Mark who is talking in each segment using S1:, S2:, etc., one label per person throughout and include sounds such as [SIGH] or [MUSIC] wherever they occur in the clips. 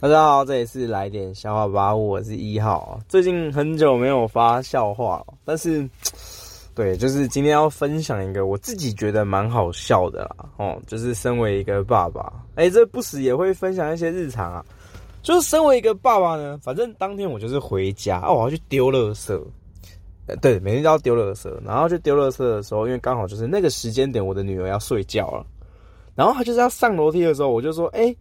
S1: 大家好，这里是来点笑话吧，我是一号。最近很久没有发笑话了，但是，[TSK] 对，就是今天要分享一个我自己觉得蛮好笑的啦。哦，就是身为一个爸爸，哎，这不时也会分享一些日常啊。就是身为一个爸爸呢，反正当天我就是回家，哦，我要去丢垃圾。呃，对，每天都要丢垃圾，然后去丢垃圾的时候，因为刚好就是那个时间点，我的女儿要睡觉了，然后她就是要上楼梯的时候，我就说，哎。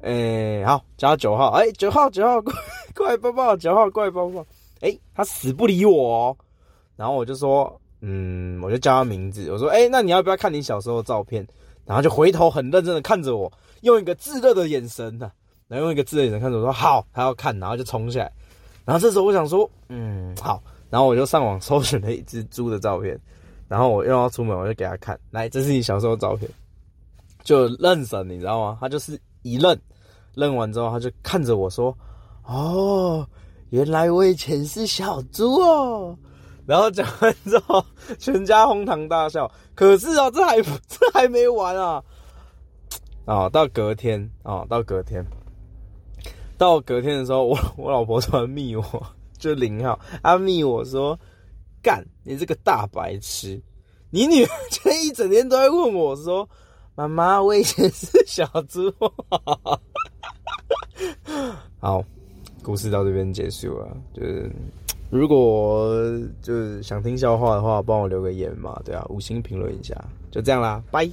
S1: 哎、好，叫他九号。哎、欸，九号，九号，过过来抱抱。九号，过来抱抱。哎、他死不理我哦。然后我就说，嗯，我就叫他名字。我说，哎、那你要不要看你小时候的照片？然后就回头很认真的看着我，用一个炙热的眼神啊，然后用一个炙热的眼神看着我说，好，他要看，然后就冲起来。然后这时候我想说，嗯，好。然后我就上网搜寻了一只猪的照片，然后我又要出门，我就给他看，来，这是你小时候照片，就认神，你知道吗？他就是。一愣，愣完之后，他就看着我说：“哦，原来我以前是小猪哦。”然后讲完之后，全家哄堂大笑。可是哦，这还这还没完啊！[TSK] 哦，到隔天哦，到隔天，到隔天的时候，我我老婆突然密我，就零号，她密我说：“干，你这个大白痴！你女儿今天一整天都在问我说。”妈妈，我以前是小猪。[LAUGHS] 好，故事到这边结束了。就是 [TSK] 如果就是想听笑话的话，帮我留个言嘛，对啊，五星评论一下，就这样啦，拜。